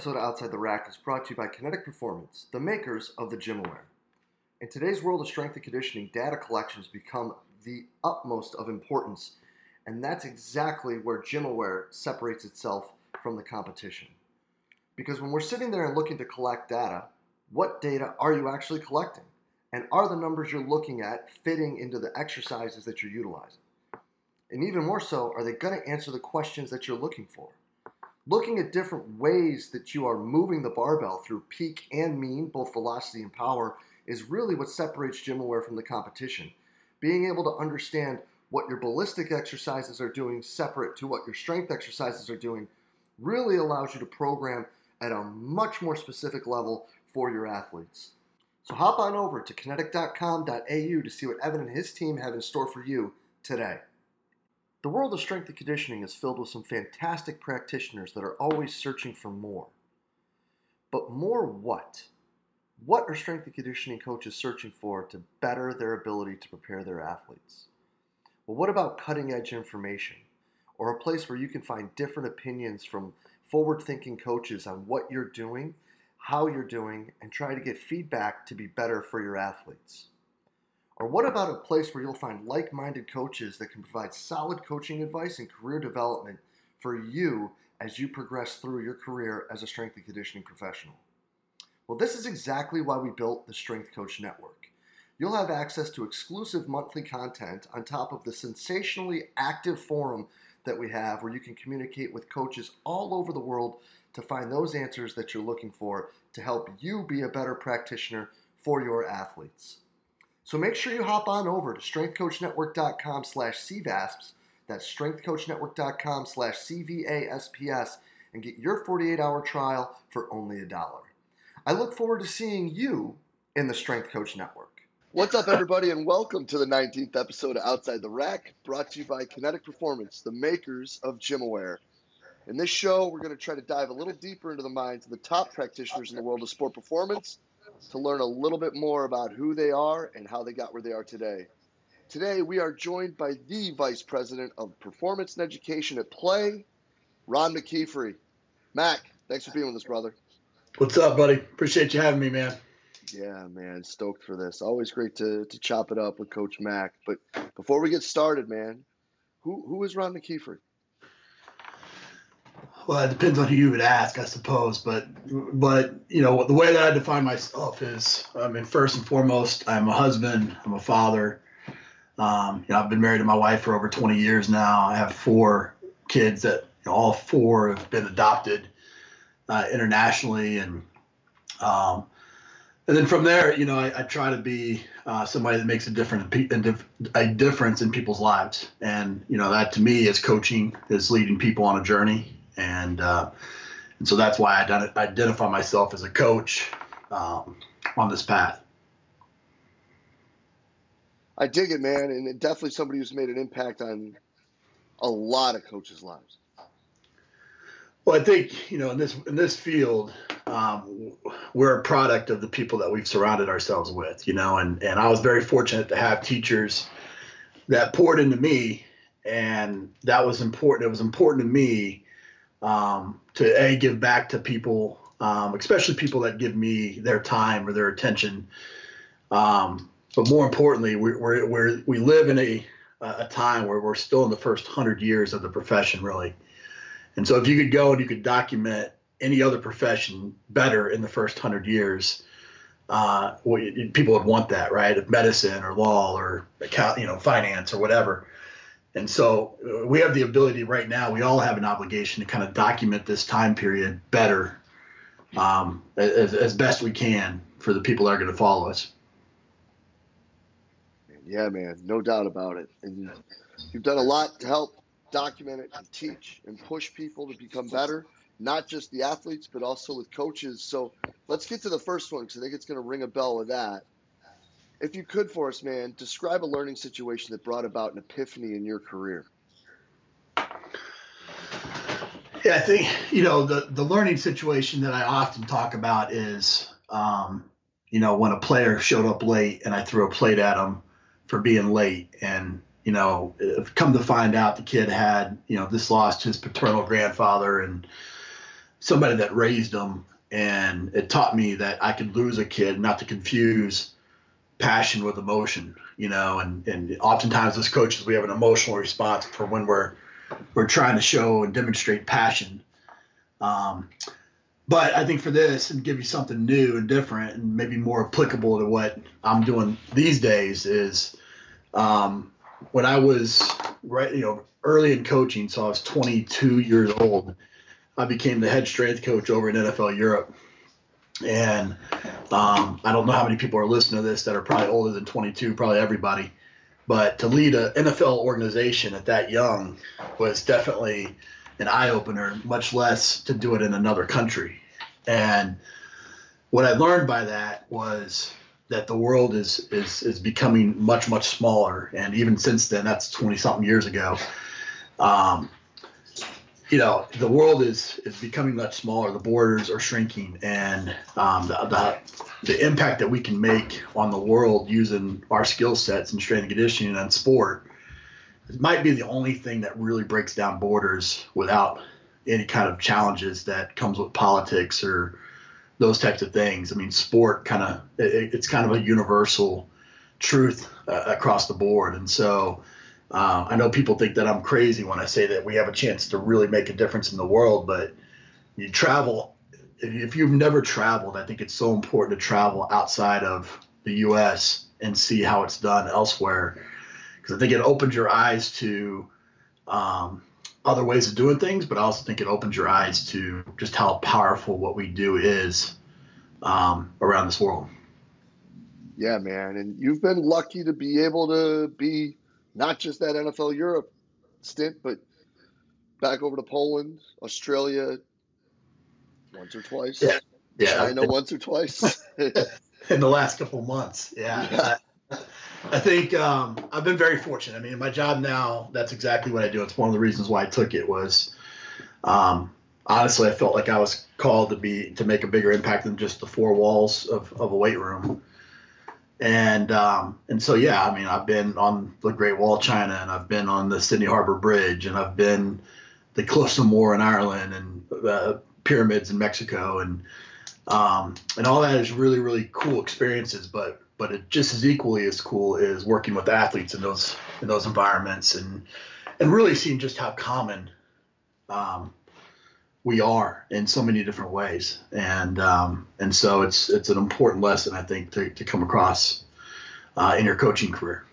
episode of Outside the Rack is brought to you by Kinetic Performance, the makers of the GymAware. In today's world of strength and conditioning, data collections become the utmost of importance, and that's exactly where GymAware separates itself from the competition. Because when we're sitting there and looking to collect data, what data are you actually collecting? And are the numbers you're looking at fitting into the exercises that you're utilizing? And even more so, are they going to answer the questions that you're looking for? Looking at different ways that you are moving the barbell through peak and mean, both velocity and power, is really what separates GymAware from the competition. Being able to understand what your ballistic exercises are doing separate to what your strength exercises are doing really allows you to program at a much more specific level for your athletes. So hop on over to kinetic.com.au to see what Evan and his team have in store for you today. The world of strength and conditioning is filled with some fantastic practitioners that are always searching for more. But more what? What are strength and conditioning coaches searching for to better their ability to prepare their athletes? Well, what about cutting edge information or a place where you can find different opinions from forward thinking coaches on what you're doing, how you're doing, and try to get feedback to be better for your athletes? Or what about a place where you'll find like minded coaches that can provide solid coaching advice and career development for you as you progress through your career as a strength and conditioning professional? Well, this is exactly why we built the Strength Coach Network. You'll have access to exclusive monthly content on top of the sensationally active forum that we have where you can communicate with coaches all over the world to find those answers that you're looking for to help you be a better practitioner for your athletes. So make sure you hop on over to strengthcoachnetwork.com slash CVASPS, that's strengthcoachnetwork.com slash CVASPS, and get your 48-hour trial for only a dollar. I look forward to seeing you in the Strength Coach Network. What's up, everybody, and welcome to the 19th episode of Outside the Rack, brought to you by Kinetic Performance, the makers of GymAware. In this show, we're going to try to dive a little deeper into the minds of the top practitioners in the world of sport performance to learn a little bit more about who they are and how they got where they are today. Today, we are joined by the Vice President of Performance and Education at PLAE, Ron McKeefery. Mac, thanks for being with us, brother. What's up, buddy? Appreciate you having me, man. Yeah, man, stoked for this. Always great to, to chop it up with Coach Mac. But before we get started, man, who who is Ron McKeefery? Well, it depends on who you would ask, I suppose. But but you know the way that I define myself is, I mean, first and foremost, I'm a husband. I'm a father. Um, you know, I've been married to my wife for over 20 years now. I have four kids that you know, all four have been adopted uh, internationally, and um, and then from there, you know, I, I try to be uh, somebody that makes a different a difference in people's lives, and you know that to me is coaching, is leading people on a journey, and uh, and so that's why I identify myself as a coach um, on this path. I dig it, man, and definitely somebody who's made an impact on a lot of coaches' lives. Well, I think you know in this in this field, um, we're a product of the people that we've surrounded ourselves with, you know, and and I was very fortunate to have teachers that poured into me, and that was important. It was important to me um, to a give back to people, um, especially people that give me their time or their attention. Um, but more importantly, we we're, we're, we live in a a time where we're still in the first hundred years of the profession, really and so if you could go and you could document any other profession better in the first hundred years, uh, well, people would want that, right? Medicine or law or account, you know, finance or whatever. And so uh, we have the ability right now. We all have an obligation to kind of document this time period better, um, as, as best we can for the people that are going to follow us. Yeah, man, no doubt about it. And you've done a lot to help document it and teach and push people to become better, not just the athletes, but also with coaches. So let's get to the first one because I think it's going to ring a bell with that. If you could for us, man, describe a learning situation that brought about an epiphany in your career. Yeah, I think you know the the learning situation that I often talk about is, um, you know, when a player showed up late and I threw a plate at him for being late, and you know, come to find out the kid had, you know, this lost his paternal grandfather and somebody that raised him, and it taught me that I could lose a kid, not to confuse passion with emotion, you know, and, and oftentimes as coaches we have an emotional response for when we're we're trying to show and demonstrate passion. Um, but I think for this and give you something new and different and maybe more applicable to what I'm doing these days is um, when I was right, you know, early in coaching, so I was 22 years old. I became the head strength coach over in NFL Europe and um, I don't know how many people are listening to this that are probably older than 22, probably everybody. But to lead an NFL organization at that young was definitely an eye opener, much less to do it in another country. And what I learned by that was that the world is is is becoming much much smaller, and even since then, that's 20 something years ago. Um, you know the world is is becoming much smaller. The borders are shrinking and um, the, the, the impact that we can make on the world using our skill sets and strength and conditioning and sport might be the only thing that really breaks down borders without any kind of challenges that comes with politics or those types of things. I mean sport kind of it, it's kind of a universal truth uh, across the board. And so uh, I know people think that I'm crazy when I say that we have a chance to really make a difference in the world, but you travel. If you've never traveled, I think it's so important to travel outside of the U.S. and see how it's done elsewhere, because I think it opens your eyes to um, other ways of doing things, but I also think it opens your eyes to just how powerful what we do is um, around this world. Yeah, man, and you've been lucky to be able to be not just that NFL Europe stint, but back over to Poland, Australia, once or twice. Yeah, yeah. China once or twice. in the last couple months, yeah. yeah. I think um, I've been very fortunate. I mean, my job now, that's exactly what I do. It's one of the reasons why I took it was, um, honestly, I felt like I was called to be to make a bigger impact than just the four walls of, of a weight room and um, and so yeah, I mean, I've been on the Great Wall of China, and I've been on the Sydney Harbour Bridge, and I've been the Cliffs of Moher in Ireland, and the pyramids in Mexico, and um, and all that is really really cool experiences. But but it just as equally as cool is working with athletes in those in those environments, and and really seeing just how common um, we are in so many different ways, and um, and so it's it's an important lesson I think to, to come across uh, in your coaching career.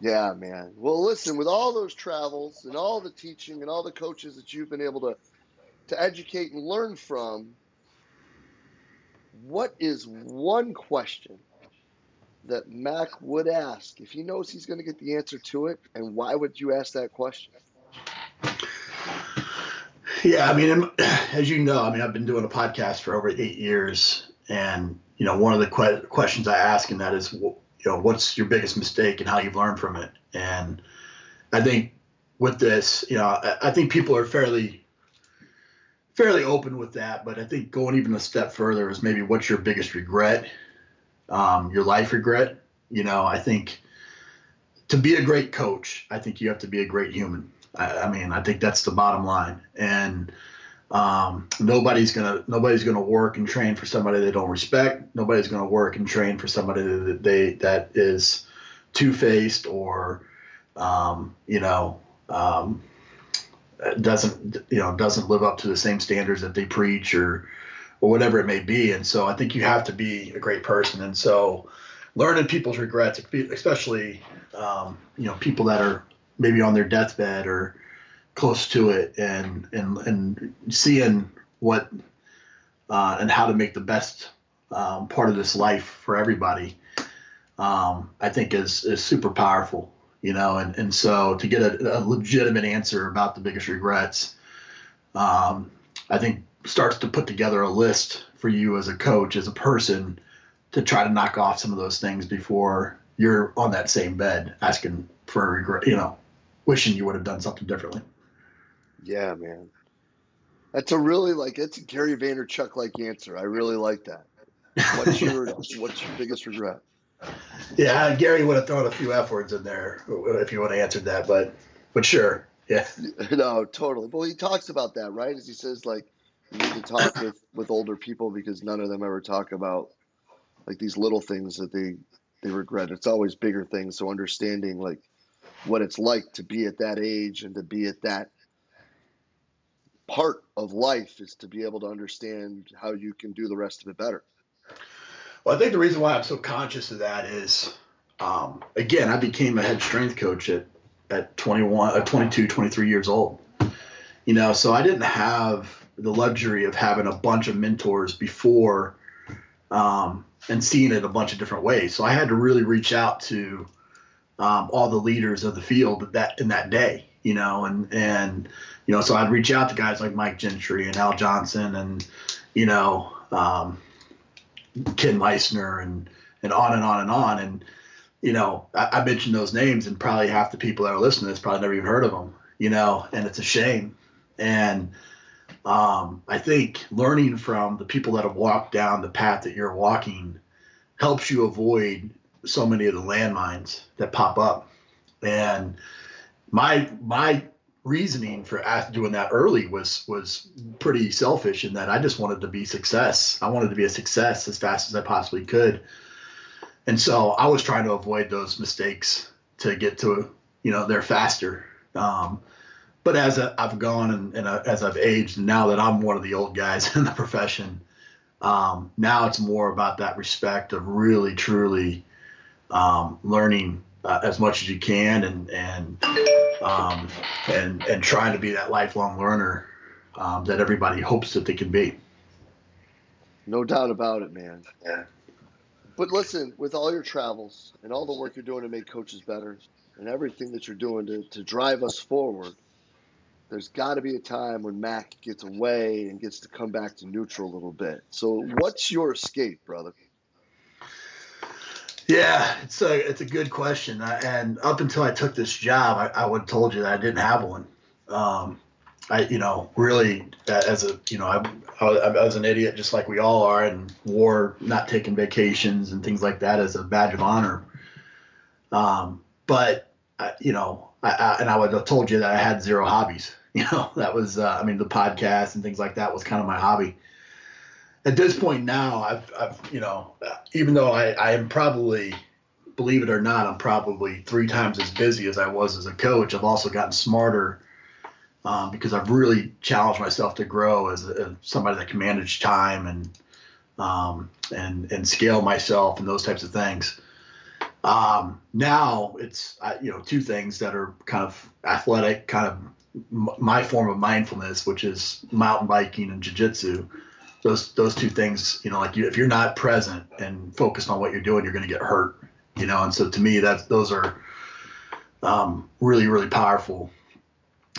Yeah, man. Well, listen, with all those travels and all the teaching and all the coaches that you've been able to to educate and learn from, what is one question that Mac would ask if he knows he's going to get the answer to it, and why would you ask that question? Yeah, I mean, as you know, I mean, I've been doing a podcast for over eight years, and you know, one of the que- questions I ask in that is, you know, what's your biggest mistake and how you've learned from it? And I think with this, you know, I, I think people are fairly fairly open with that, but I think going even a step further is maybe what's your biggest regret, um, your life regret. You know, I think to be a great coach, I think you have to be a great human I, I mean, I think that's the bottom line. And um, nobody's gonna nobody's gonna work and train for somebody they don't respect. Nobody's gonna work and train for somebody that they that is two faced or um, you know um, doesn't you know doesn't live up to the same standards that they preach or or whatever it may be. And so I think you have to be a great person. And so learning people's regrets, especially um, you know people that are maybe on their deathbed or close to it and and and seeing what uh, and how to make the best um, part of this life for everybody um, I think is is super powerful you know? And and so to get a, a legitimate answer about the biggest regrets um, I think starts to put together a list for you as a coach as a person to try to knock off some of those things before you're on that same bed asking for a regret you know wishing you would have done something differently. Yeah, man. That's a really like it's a Gary Vaynerchuk like answer. I really like that. What's your what's your biggest regret? Yeah, Gary would have thrown a few F words in there if you would have answered that, but but sure, yeah. No, totally. Well, he talks about that, right? As he says, like You need to talk with with older people because none of them ever talk about like these little things that they they regret. It's always bigger things. So understanding like what it's like to be at that age and to be at that part of life is to be able to understand how you can do the rest of it better. Well, I think the reason why I'm so conscious of that is, um, again, I became a head strength coach at, at 21, uh, 22, 23 years old. You know, so I didn't have the luxury of having a bunch of mentors before um, and seeing it a bunch of different ways. So I had to really reach out to um, all the leaders of the field that in that day, you know, and and you know, so I'd reach out to guys like Mike Gentry and Al Johnson and you know um, Ken Meissner and and on and on and on. And you know I, I mentioned those names and probably half the people that are listening to this probably never even heard of them, you know, and it's a shame. And um, I think learning from the people that have walked down the path that you're walking helps you avoid so many of the landmines that pop up. And my my reasoning for doing that early was was pretty selfish in that I just wanted to be success. I wanted to be a success as fast as I possibly could. And so I was trying to avoid those mistakes to get to you know there faster. Um, but as I've gone and, and as I've aged, now that I'm one of the old guys in the profession, um, now it's more about that respect of really, truly um, learning uh, as much as you can and and um, and and trying to be that lifelong learner um, that everybody hopes that they can be. No doubt about it, man. Yeah. But listen, with all your travels and all the work you're doing to make coaches better and everything that you're doing to, to drive us forward – there's got to be a time when Mac gets away and gets to come back to neutral a little bit. So, what's your escape, brother? Yeah, it's a it's a good question. And up until I took this job, I, I would have told you that I didn't have one. Um, I you know really as a you know I, I, was an idiot just like we all are, and wore not taking vacations and things like that as a badge of honor. Um, but I, you know, I, I, and I would have told you that I had zero hobbies. You know, that was, uh, I mean, the podcast and things like that was kind of my hobby. At this point now, I've, I've you know, even though I, I am probably, believe it or not, I'm probably three times as busy as I was as a coach. I've also gotten smarter um, because I've really challenged myself to grow as, a, as somebody that can manage time and um, and and scale myself and those types of things. Um, now it's you know two things that are kind of athletic, kind of my form of mindfulness, which is mountain biking and jujitsu. Those those two things, you know, like you, if you're not present and focused on what you're doing, you're going to get hurt, you know. And so to me, that's those are um, really really powerful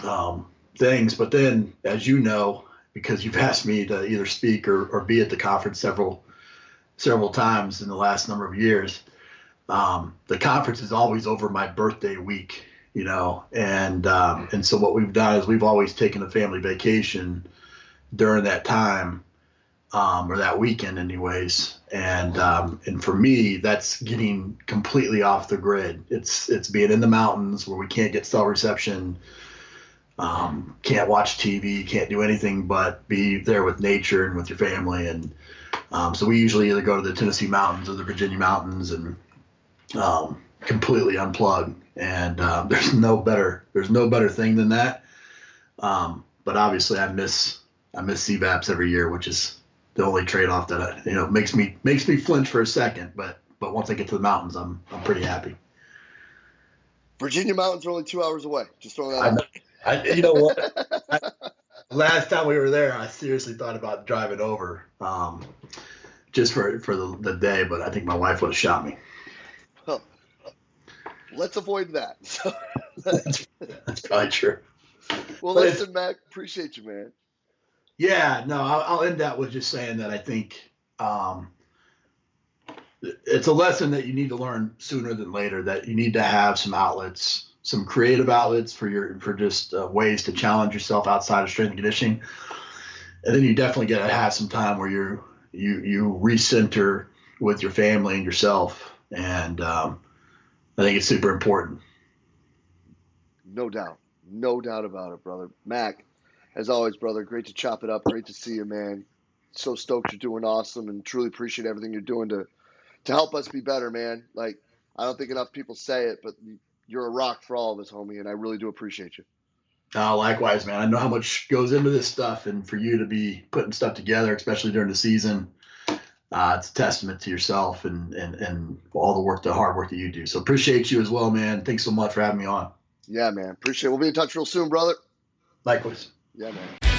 um, things. But then, as you know, because you've asked me to either speak or, or be at the conference several several times in the last number of years, um, the conference is always over my birthday week you know, and um, and so what we've done is we've always taken a family vacation during that time um, or that weekend, anyways. And um, and for me, that's getting completely off the grid. It's it's being in the mountains where we can't get cell reception, um, can't watch TV, can't do anything but be there with nature and with your family. And um, so we usually either go to the Tennessee mountains or the Virginia mountains and um, completely unplug. And uh, there's no better there's no better thing than that. Um, but obviously, I miss I miss CVASPS every year, which is the only trade off that I, you know makes me makes me flinch for a second. But but once I get to the mountains, I'm I'm pretty happy. Virginia mountains are only two hours away. Just throwing that. I, I, you know what? I, last time we were there, I seriously thought about driving over, um, just for for the, the day. But I think my wife would have shot me Well, let's avoid that. that's, that's probably true. Well, but listen, Mac, appreciate you, man. Yeah, no, I'll, end that with just saying that I think um, it's a lesson that you need to learn sooner than later. That you need to have some outlets, some creative outlets for your for just uh, ways to challenge yourself outside of strength and conditioning, and then you definitely get to have some time where you you you recenter with your family and yourself, and um, I think it's super important. No doubt. No doubt about it, brother. Mac, As always, brother, great to chop it up. Great to see you, man. So stoked you're doing awesome and truly appreciate everything you're doing to to help us be better, man. Like I don't think enough people say it, but you're a rock for all of us, homie, and I really do appreciate you. Uh, likewise, man. I know how much goes into this stuff, and for you to be putting stuff together, especially during the season, uh, it's a testament to yourself and, and and all the work, the hard work that you do. So appreciate you as well, man. Thanks so much for having me on. Yeah, man. Appreciate it. We'll be in touch real soon, brother. Likewise. Yeah, man.